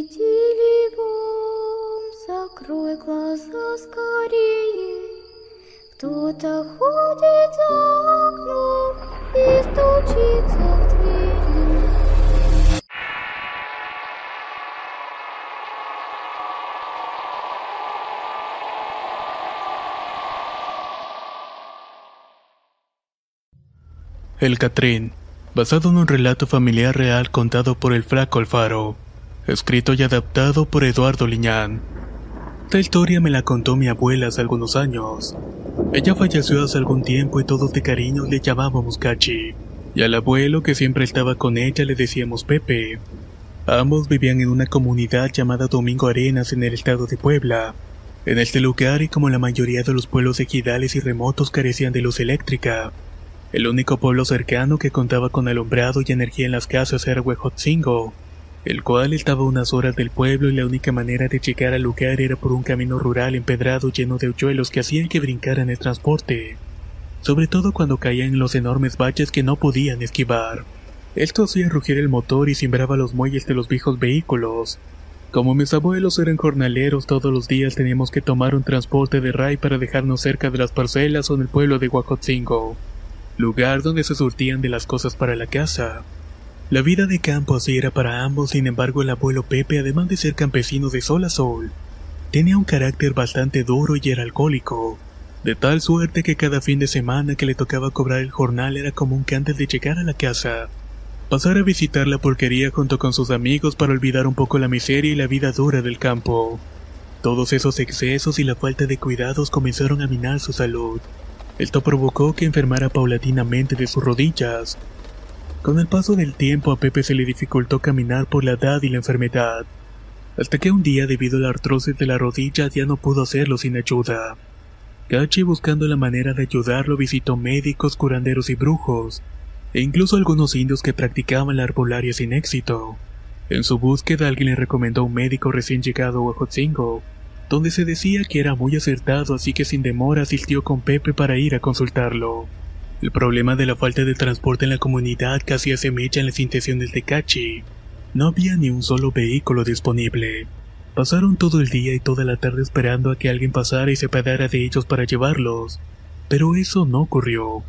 Тили-тили бом, закрой глаза скорее. Кто-то ходит за окном и стучится в двери. El Catrín, basado en un relato familiar real contado por el Flaco Alfaro, escrito y adaptado por Eduardo Liñán. Esta historia me la contó mi abuela hace algunos años. Ella falleció hace algún tiempo y todos de cariño le llamábamos Cachi, y al abuelo que siempre estaba con ella le decíamos Pepe. Ambos vivían en una comunidad llamada Domingo Arenas en el estado de Puebla. En este lugar y como la mayoría de los pueblos ejidales y remotos carecían de luz eléctrica, el único pueblo cercano que contaba con alumbrado y energía en las casas era Huejotzingo, el cual estaba a unas horas del pueblo y la única manera de llegar al lugar era por un camino rural empedrado lleno de hoyuelos que hacían que brincaran el transporte, sobre todo cuando caían en los enormes baches que no podían esquivar. Esto hacía rugir el motor y simbraba los muelles de los viejos vehículos. Como mis abuelos eran jornaleros, todos los días teníamos que tomar un transporte de ray para dejarnos cerca de las parcelas o en el pueblo de Huajotzingo lugar donde se surtían de las cosas para la casa. La vida de campo así era para ambos, sin embargo el abuelo Pepe, además de ser campesino de sol a sol, tenía un carácter bastante duro y era alcohólico, de tal suerte que cada fin de semana que le tocaba cobrar el jornal era común que antes de llegar a la casa, pasar a visitar la porquería junto con sus amigos para olvidar un poco la miseria y la vida dura del campo. Todos esos excesos y la falta de cuidados comenzaron a minar su salud. Esto provocó que enfermara paulatinamente de sus rodillas. Con el paso del tiempo a Pepe se le dificultó caminar por la edad y la enfermedad, hasta que un día debido a la artrosis de la rodilla ya no pudo hacerlo sin ayuda. Gachi buscando la manera de ayudarlo visitó médicos, curanderos y brujos, e incluso algunos indios que practicaban la arbolaria sin éxito. En su búsqueda alguien le recomendó un médico recién llegado a Huajotzingo, donde se decía que era muy acertado así que sin demora asistió con Pepe para ir a consultarlo. El problema de la falta de transporte en la comunidad casi asemeja en las intenciones de Cachi. No había ni un solo vehículo disponible. Pasaron todo el día y toda la tarde esperando a que alguien pasara y se apiadara de ellos para llevarlos. Pero eso no ocurrió.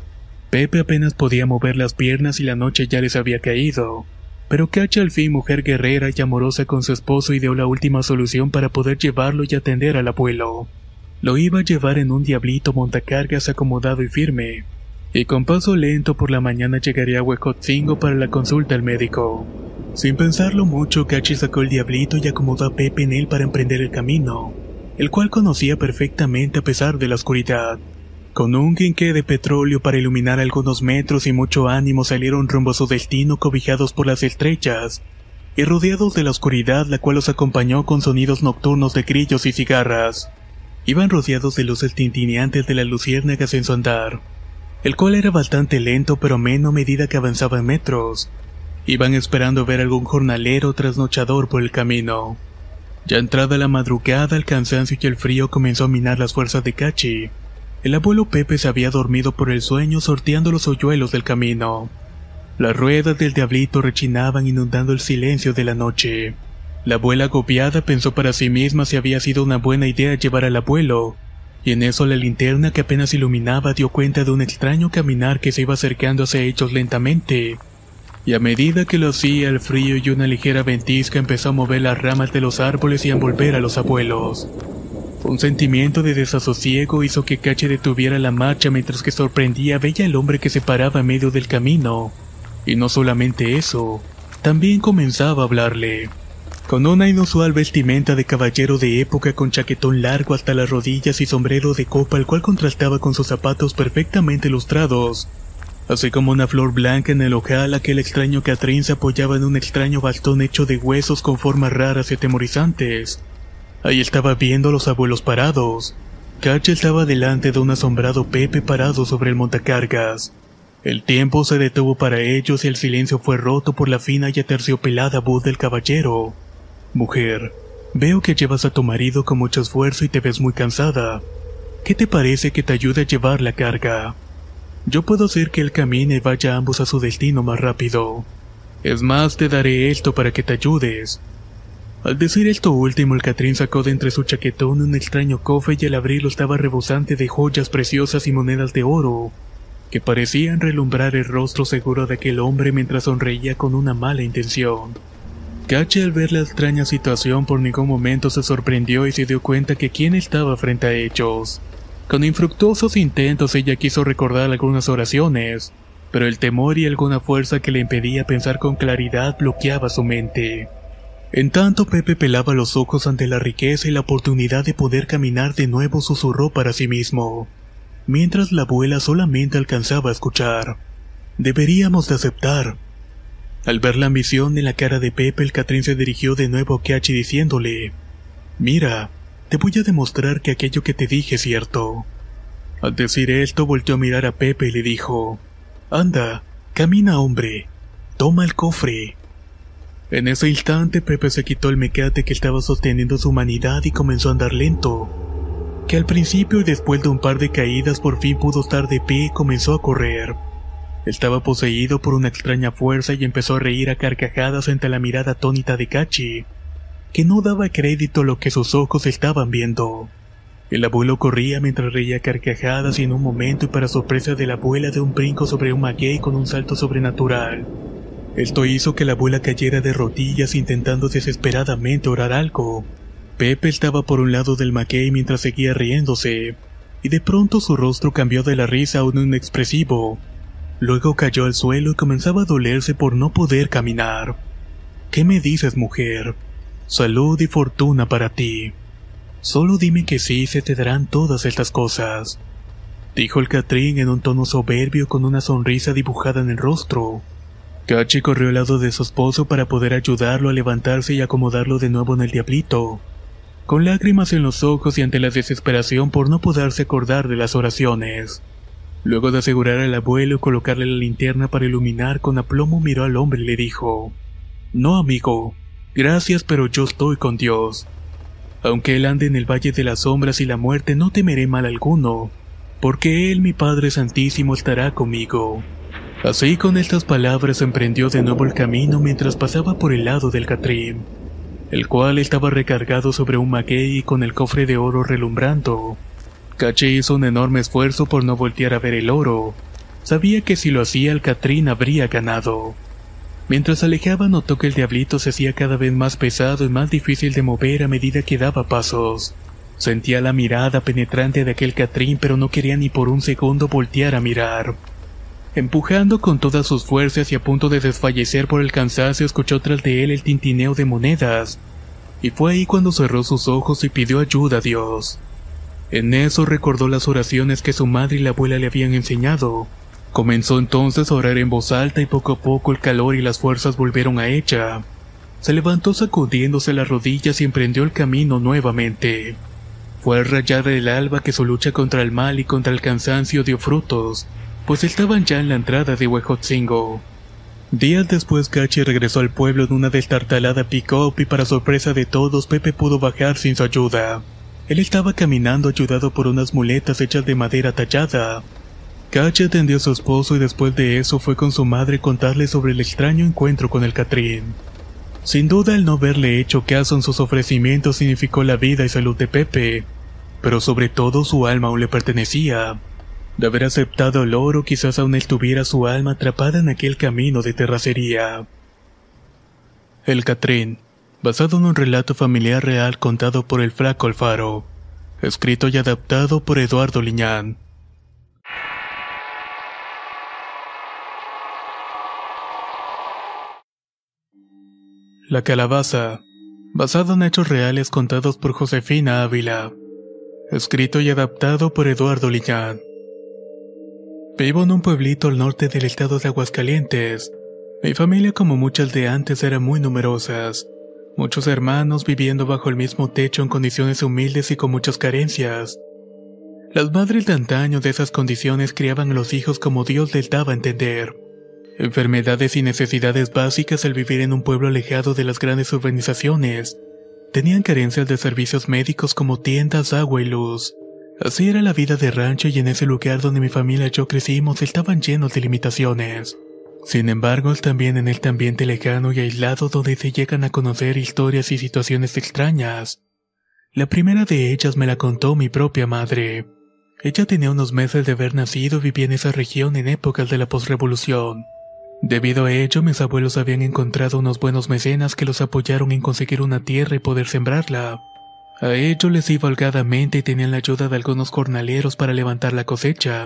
Pepe apenas podía mover las piernas y la noche ya les había caído. Pero Cacha al fin, mujer guerrera y amorosa con su esposo, ideó la última solución para poder llevarlo y atender al abuelo. Lo iba a llevar en un diablito montacargas acomodado y firme, y con paso lento por la mañana llegaría a Huejotzingo para la consulta al médico. Sin pensarlo mucho, Cachi sacó el diablito y acomodó a Pepe en él para emprender el camino, el cual conocía perfectamente a pesar de la oscuridad. Con un quinqué de petróleo para iluminar algunos metros y mucho ánimo salieron rumbo a su destino cobijados por las estrellas y rodeados de la oscuridad la cual los acompañó con sonidos nocturnos de grillos y cigarras. Iban rodeados de luces tintineantes de las luciérnagas en su andar, el cual era bastante lento pero ameno a medida que avanzaban metros. Iban esperando ver algún jornalero trasnochador por el camino. Ya entrada la madrugada, el cansancio y el frío comenzó a minar las fuerzas de Cachi. El abuelo Pepe se había dormido por el sueño sorteando los hoyuelos del camino. Las ruedas del diablito rechinaban inundando el silencio de la noche. La abuela agobiada pensó para sí misma si había sido una buena idea llevar al abuelo, y en eso la linterna que apenas iluminaba dio cuenta de un extraño caminar que se iba acercando hacia ellos lentamente. Y a medida que lo hacía, el frío y una ligera ventisca empezó a mover las ramas de los árboles y a envolver a los abuelos. Un sentimiento de desasosiego hizo que Cache detuviera la marcha mientras que sorprendía veía al hombre que se paraba en medio del camino. Y no solamente eso, también comenzaba a hablarle. Con una inusual vestimenta de caballero de época con chaquetón largo hasta las rodillas y sombrero de copa el cual contrastaba con sus zapatos perfectamente lustrados. Así como una flor blanca en el ojal, aquel extraño Catrín se apoyaba en un extraño bastón hecho de huesos con formas raras y atemorizantes. Ahí estaba viendo a los abuelos parados. Cacha estaba delante de un asombrado Pepe parado sobre el montacargas. El tiempo se detuvo para ellos y el silencio fue roto por la fina y aterciopelada voz del caballero. Mujer, veo que llevas a tu marido con mucho esfuerzo y te ves muy cansada. ¿Qué te parece que te ayude a llevar la carga? Yo puedo hacer que él camine y vaya ambos a su destino más rápido. Es más, te daré esto para que te ayudes. Al decir esto último, el Catrín sacó de entre su chaquetón un extraño cofre y al abrirlo estaba rebosante de joyas preciosas y monedas de oro, que parecían relumbrar el rostro seguro de aquel hombre mientras sonreía con una mala intención. Cache al ver la extraña situación por ningún momento se sorprendió y se dio cuenta que quién estaba frente a ellos. Con infructuosos intentos ella quiso recordar algunas oraciones, pero el temor y alguna fuerza que le impedía pensar con claridad bloqueaba su mente. En tanto Pepe pelaba los ojos ante la riqueza y la oportunidad de poder caminar de nuevo susurró para sí mismo, mientras la abuela solamente alcanzaba a escuchar. Deberíamos de aceptar. Al ver la ambición en la cara de Pepe, el Catrín se dirigió de nuevo a Kiachi diciéndole, Mira, te voy a demostrar que aquello que te dije es cierto. Al decir esto, volteó a mirar a Pepe y le dijo, Anda, camina hombre, toma el cofre. En ese instante Pepe se quitó el mecate que estaba sosteniendo su humanidad y comenzó a andar lento. Que al principio y después de un par de caídas por fin pudo estar de pie y comenzó a correr. Estaba poseído por una extraña fuerza y empezó a reír a carcajadas ante la mirada atónita de Cachi que no daba crédito a lo que sus ojos estaban viendo. El abuelo corría mientras reía carcajadas y en un momento y para sorpresa de la abuela de un brinco sobre un maguey con un salto sobrenatural. Esto hizo que la abuela cayera de rodillas intentando desesperadamente orar algo. Pepe estaba por un lado del maguey mientras seguía riéndose, y de pronto su rostro cambió de la risa a un inexpresivo. Luego cayó al suelo y comenzaba a dolerse por no poder caminar. ¿Qué me dices, mujer? salud y fortuna para ti. Solo dime que sí se te darán todas estas cosas. Dijo el Catrín en un tono soberbio con una sonrisa dibujada en el rostro. Cachi corrió al lado de su esposo para poder ayudarlo a levantarse y acomodarlo de nuevo en el diablito. Con lágrimas en los ojos y ante la desesperación por no poderse acordar de las oraciones. Luego de asegurar al abuelo y colocarle la linterna para iluminar, con aplomo miró al hombre y le dijo, No, amigo, Gracias, pero yo estoy con Dios. Aunque Él ande en el valle de las sombras y la muerte, no temeré mal alguno, porque Él, mi Padre Santísimo, estará conmigo. Así con estas palabras emprendió de nuevo el camino mientras pasaba por el lado del Catrín, el cual estaba recargado sobre un maguey con el cofre de oro relumbrando. Caché hizo un enorme esfuerzo por no voltear a ver el oro. Sabía que si lo hacía el Catrín habría ganado. Mientras alejaba notó que el diablito se hacía cada vez más pesado y más difícil de mover a medida que daba pasos. Sentía la mirada penetrante de aquel Catrín pero no quería ni por un segundo voltear a mirar. Empujando con todas sus fuerzas y a punto de desfallecer por el cansancio escuchó tras de él el tintineo de monedas. Y fue ahí cuando cerró sus ojos y pidió ayuda a Dios. En eso recordó las oraciones que su madre y la abuela le habían enseñado. Comenzó entonces a orar en voz alta y poco a poco el calor y las fuerzas volvieron a ella. Se levantó sacudiéndose las rodillas y emprendió el camino nuevamente. Fue al rayar el alba que su lucha contra el mal y contra el cansancio dio frutos, pues estaban ya en la entrada de Huejotzingo. Días después Gachi regresó al pueblo en una destartalada pick-up y para sorpresa de todos Pepe pudo bajar sin su ayuda. Él estaba caminando ayudado por unas muletas hechas de madera tallada, Cachi atendió a su esposo y después de eso fue con su madre contarle sobre el extraño encuentro con el Catrín. Sin duda el no haberle hecho caso en sus ofrecimientos significó la vida y salud de Pepe, pero sobre todo su alma aún le pertenecía. De haber aceptado el oro quizás aún estuviera su alma atrapada en aquel camino de terracería. El Catrín, basado en un relato familiar real contado por el Flaco Alfaro, escrito y adaptado por Eduardo Liñán. La calabaza, basado en hechos reales contados por Josefina Ávila, escrito y adaptado por Eduardo Lillán. Vivo en un pueblito al norte del estado de Aguascalientes. Mi familia, como muchas de antes, era muy numerosas. Muchos hermanos viviendo bajo el mismo techo en condiciones humildes y con muchas carencias. Las madres de antaño de esas condiciones criaban a los hijos como Dios les daba a entender. Enfermedades y necesidades básicas al vivir en un pueblo alejado de las grandes urbanizaciones. Tenían carencias de servicios médicos como tiendas, agua y luz. Así era la vida de rancho y en ese lugar donde mi familia y yo crecimos estaban llenos de limitaciones. Sin embargo, también en el ambiente lejano y aislado donde se llegan a conocer historias y situaciones extrañas. La primera de ellas me la contó mi propia madre. Ella tenía unos meses de haber nacido y vivía en esa región en épocas de la posrevolución. Debido a ello, mis abuelos habían encontrado unos buenos mecenas que los apoyaron en conseguir una tierra y poder sembrarla. A ello les iba holgadamente y tenían la ayuda de algunos jornaleros para levantar la cosecha.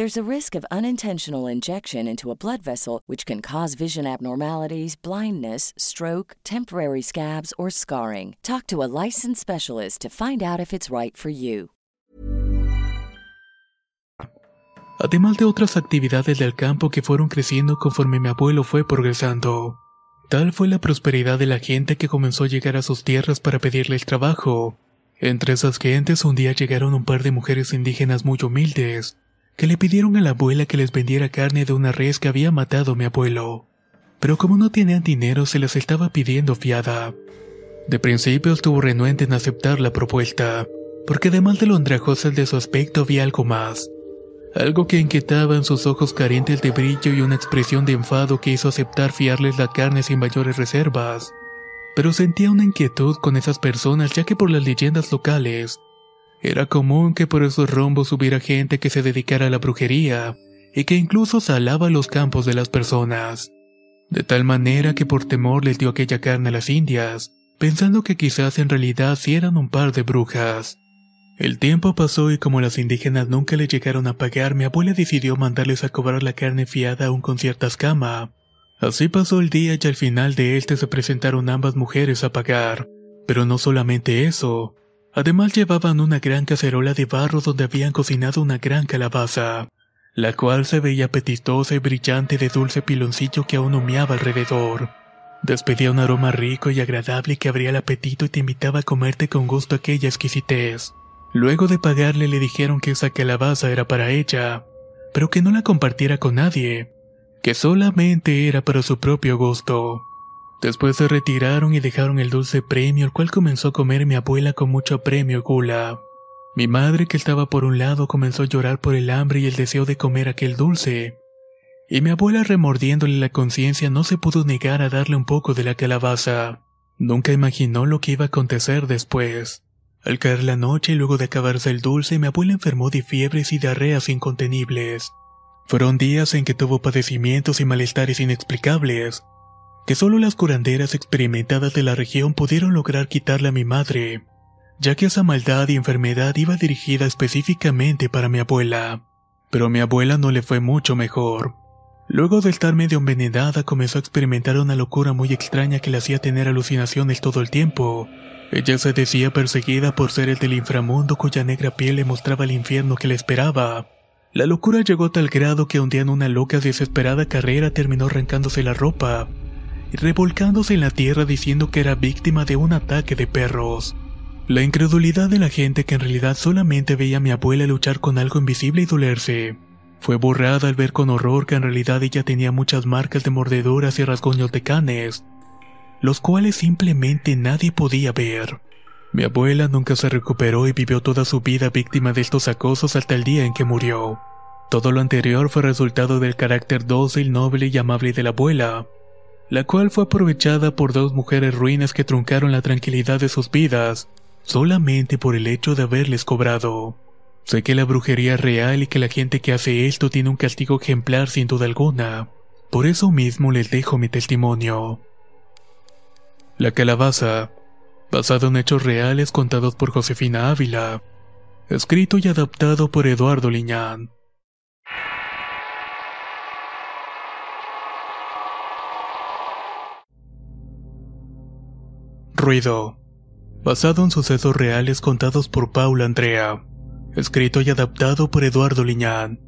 There's a risk of unintentional injection into a blood vessel, which can cause vision abnormalities, blindness, stroke, temporary scabs, or scarring. Talk to a licensed specialist to find out if it's right for you. Además de otras actividades del campo que fueron creciendo conforme mi abuelo fue progresando. Tal fue la prosperidad de la gente que comenzó a llegar a sus tierras para pedirles trabajo. Entre esas gentes un día llegaron un par de mujeres indígenas muy humildes, que le pidieron a la abuela que les vendiera carne de una res que había matado mi abuelo. Pero como no tenían dinero se les estaba pidiendo fiada. De principio estuvo renuente en aceptar la propuesta, porque además de lo andrajosas de su aspecto había algo más. Algo que inquietaba en sus ojos carentes de brillo y una expresión de enfado que hizo aceptar fiarles la carne sin mayores reservas. Pero sentía una inquietud con esas personas ya que por las leyendas locales, era común que por esos rombos hubiera gente que se dedicara a la brujería y que incluso salaba los campos de las personas. De tal manera que por temor les dio aquella carne a las indias, pensando que quizás en realidad sí eran un par de brujas. El tiempo pasó y como las indígenas nunca le llegaron a pagar, mi abuela decidió mandarles a cobrar la carne fiada aún con cierta escama. Así pasó el día y al final de este se presentaron ambas mujeres a pagar. Pero no solamente eso, Además llevaban una gran cacerola de barro donde habían cocinado una gran calabaza, la cual se veía apetitosa y brillante de dulce piloncillo que aún humeaba alrededor. Despedía un aroma rico y agradable que abría el apetito y te invitaba a comerte con gusto aquella exquisitez. Luego de pagarle le dijeron que esa calabaza era para ella, pero que no la compartiera con nadie, que solamente era para su propio gusto. Después se retiraron y dejaron el dulce premio, el cual comenzó a comer mi abuela con mucho premio gula. Mi madre, que estaba por un lado, comenzó a llorar por el hambre y el deseo de comer aquel dulce. Y mi abuela, remordiéndole la conciencia, no se pudo negar a darle un poco de la calabaza. Nunca imaginó lo que iba a acontecer después. Al caer la noche y luego de acabarse el dulce, mi abuela enfermó de fiebres y diarreas incontenibles. Fueron días en que tuvo padecimientos y malestares inexplicables, que solo las curanderas experimentadas de la región pudieron lograr quitarle a mi madre, ya que esa maldad y enfermedad iba dirigida específicamente para mi abuela. Pero a mi abuela no le fue mucho mejor. Luego de estar medio envenenada, comenzó a experimentar una locura muy extraña que le hacía tener alucinaciones todo el tiempo. Ella se decía perseguida por seres del inframundo cuya negra piel le mostraba el infierno que le esperaba. La locura llegó a tal grado que un día en una loca desesperada carrera terminó arrancándose la ropa revolcándose en la tierra diciendo que era víctima de un ataque de perros. La incredulidad de la gente que en realidad solamente veía a mi abuela luchar con algo invisible y dolerse. Fue borrada al ver con horror que en realidad ella tenía muchas marcas de mordeduras y rasguños de canes, los cuales simplemente nadie podía ver. Mi abuela nunca se recuperó y vivió toda su vida víctima de estos acosos hasta el día en que murió. Todo lo anterior fue resultado del carácter dócil, noble y amable de la abuela, la cual fue aprovechada por dos mujeres ruinas que truncaron la tranquilidad de sus vidas, solamente por el hecho de haberles cobrado. Sé que la brujería es real y que la gente que hace esto tiene un castigo ejemplar sin duda alguna. Por eso mismo les dejo mi testimonio. La calabaza, basado en hechos reales contados por Josefina Ávila, escrito y adaptado por Eduardo Liñán. Ruido, basado en sucesos reales contados por Paula Andrea. Escrito y adaptado por Eduardo Liñán.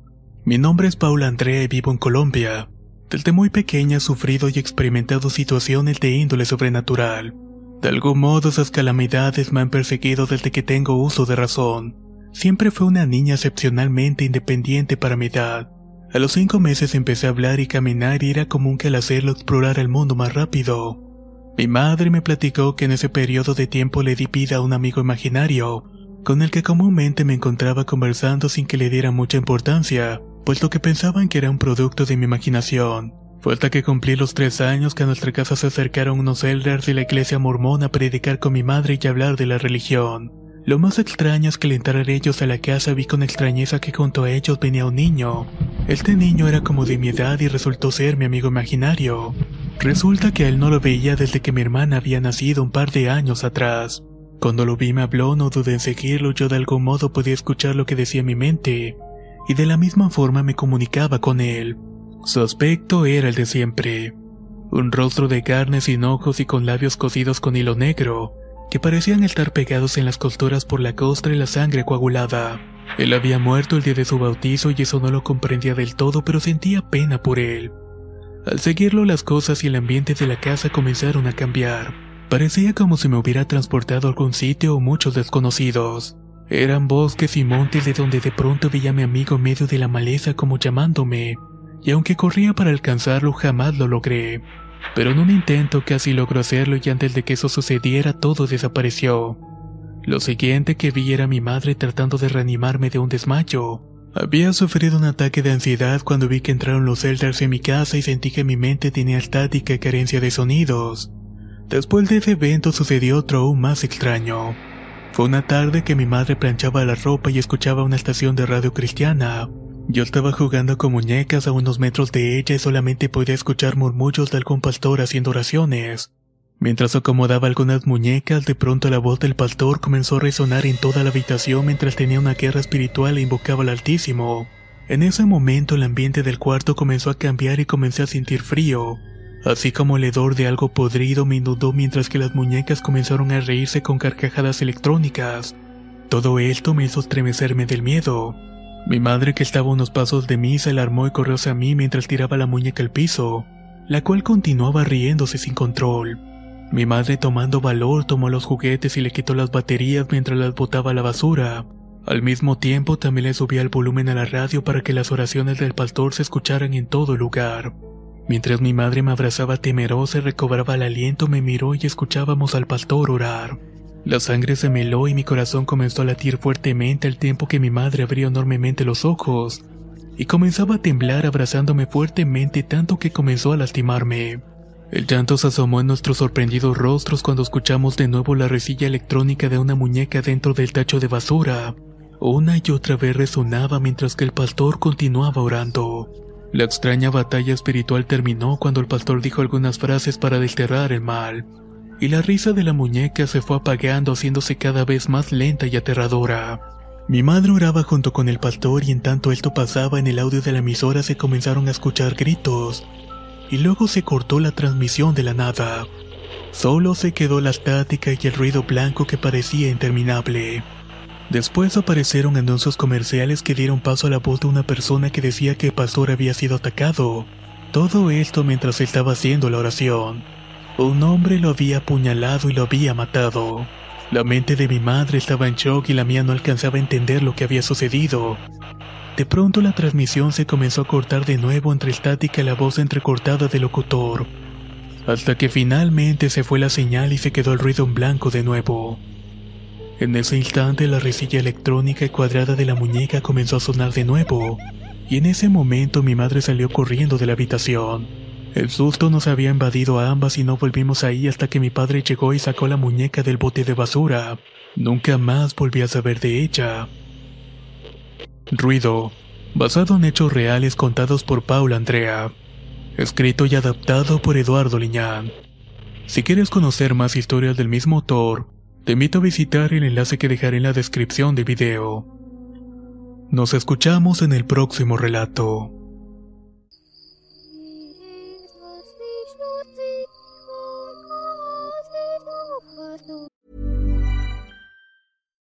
Mi nombre es Paula Andrea y vivo en Colombia. Desde muy pequeña he sufrido y experimentado situaciones de índole sobrenatural. De algún modo esas calamidades me han perseguido desde que tengo uso de razón. Siempre fue una niña excepcionalmente independiente para mi edad. A los cinco meses empecé a hablar y caminar y era común que al hacerlo explorara el mundo más rápido. Mi madre me platicó que en ese periodo de tiempo le di vida a un amigo imaginario, con el que comúnmente me encontraba conversando sin que le diera mucha importancia, puesto que pensaban que era un producto de mi imaginación. Fue hasta que cumplí los tres años que a nuestra casa se acercaron unos elders de la iglesia mormona a predicar con mi madre y hablar de la religión. Lo más extraño es que al entrar ellos a la casa vi con extrañeza que junto a ellos venía un niño. Este niño era como de mi edad y resultó ser mi amigo imaginario. Resulta que a él no lo veía desde que mi hermana había nacido un par de años atrás. Cuando lo vi me habló, no dudé en seguirlo, yo de algún modo podía escuchar lo que decía mi mente, y de la misma forma me comunicaba con él. Su aspecto era el de siempre. Un rostro de carne sin ojos y con labios cosidos con hilo negro, que parecían estar pegados en las costuras por la costra y la sangre coagulada. Él había muerto el día de su bautizo y eso no lo comprendía del todo, pero sentía pena por él. Al seguirlo las cosas y el ambiente de la casa comenzaron a cambiar. Parecía como si me hubiera transportado a algún sitio o muchos desconocidos. Eran bosques y montes de donde de pronto veía a mi amigo medio de la maleza como llamándome, y aunque corría para alcanzarlo jamás lo logré. Pero en un intento casi logró hacerlo y antes de que eso sucediera todo desapareció. Lo siguiente que vi era mi madre tratando de reanimarme de un desmayo. Había sufrido un ataque de ansiedad cuando vi que entraron los elders en mi casa y sentí que mi mente tenía estática y carencia de sonidos. Después de ese evento sucedió otro aún más extraño. Fue una tarde que mi madre planchaba la ropa y escuchaba una estación de radio cristiana. Yo estaba jugando con muñecas a unos metros de ella y solamente podía escuchar murmullos de algún pastor haciendo oraciones. Mientras acomodaba algunas muñecas, de pronto la voz del pastor comenzó a resonar en toda la habitación mientras tenía una guerra espiritual e invocaba al Altísimo. En ese momento el ambiente del cuarto comenzó a cambiar y comencé a sentir frío así como el hedor de algo podrido me inundó mientras que las muñecas comenzaron a reírse con carcajadas electrónicas. Todo esto me hizo estremecerme del miedo. Mi madre, que estaba a unos pasos de mí, se alarmó y corrió hacia mí mientras tiraba la muñeca al piso, la cual continuaba riéndose sin control. Mi madre, tomando valor, tomó los juguetes y le quitó las baterías mientras las botaba a la basura. Al mismo tiempo, también le subía el volumen a la radio para que las oraciones del pastor se escucharan en todo lugar. Mientras mi madre me abrazaba temerosa y recobraba el aliento, me miró y escuchábamos al pastor orar. La sangre se meló y mi corazón comenzó a latir fuertemente al tiempo que mi madre abrió enormemente los ojos y comenzaba a temblar abrazándome fuertemente tanto que comenzó a lastimarme. El llanto se asomó en nuestros sorprendidos rostros cuando escuchamos de nuevo la resilla electrónica de una muñeca dentro del tacho de basura. Una y otra vez resonaba mientras que el pastor continuaba orando. La extraña batalla espiritual terminó cuando el pastor dijo algunas frases para desterrar el mal, y la risa de la muñeca se fue apagando haciéndose cada vez más lenta y aterradora. Mi madre oraba junto con el pastor y en tanto esto pasaba en el audio de la emisora se comenzaron a escuchar gritos y luego se cortó la transmisión de la nada. Solo se quedó la estática y el ruido blanco que parecía interminable. Después aparecieron anuncios comerciales que dieron paso a la voz de una persona que decía que el pastor había sido atacado. Todo esto mientras estaba haciendo la oración. Un hombre lo había apuñalado y lo había matado. La mente de mi madre estaba en shock y la mía no alcanzaba a entender lo que había sucedido. De pronto la transmisión se comenzó a cortar de nuevo entre estática y la voz entrecortada del locutor, hasta que finalmente se fue la señal y se quedó el ruido en blanco de nuevo. En ese instante la resilla electrónica y cuadrada de la muñeca comenzó a sonar de nuevo, y en ese momento mi madre salió corriendo de la habitación. El susto nos había invadido a ambas y no volvimos ahí hasta que mi padre llegó y sacó la muñeca del bote de basura. Nunca más volví a saber de ella. Ruido, basado en hechos reales contados por Paula Andrea. Escrito y adaptado por Eduardo Liñán. Si quieres conocer más historias del mismo autor, te invito a visitar el enlace que dejaré en la descripción del video. Nos escuchamos en el próximo relato.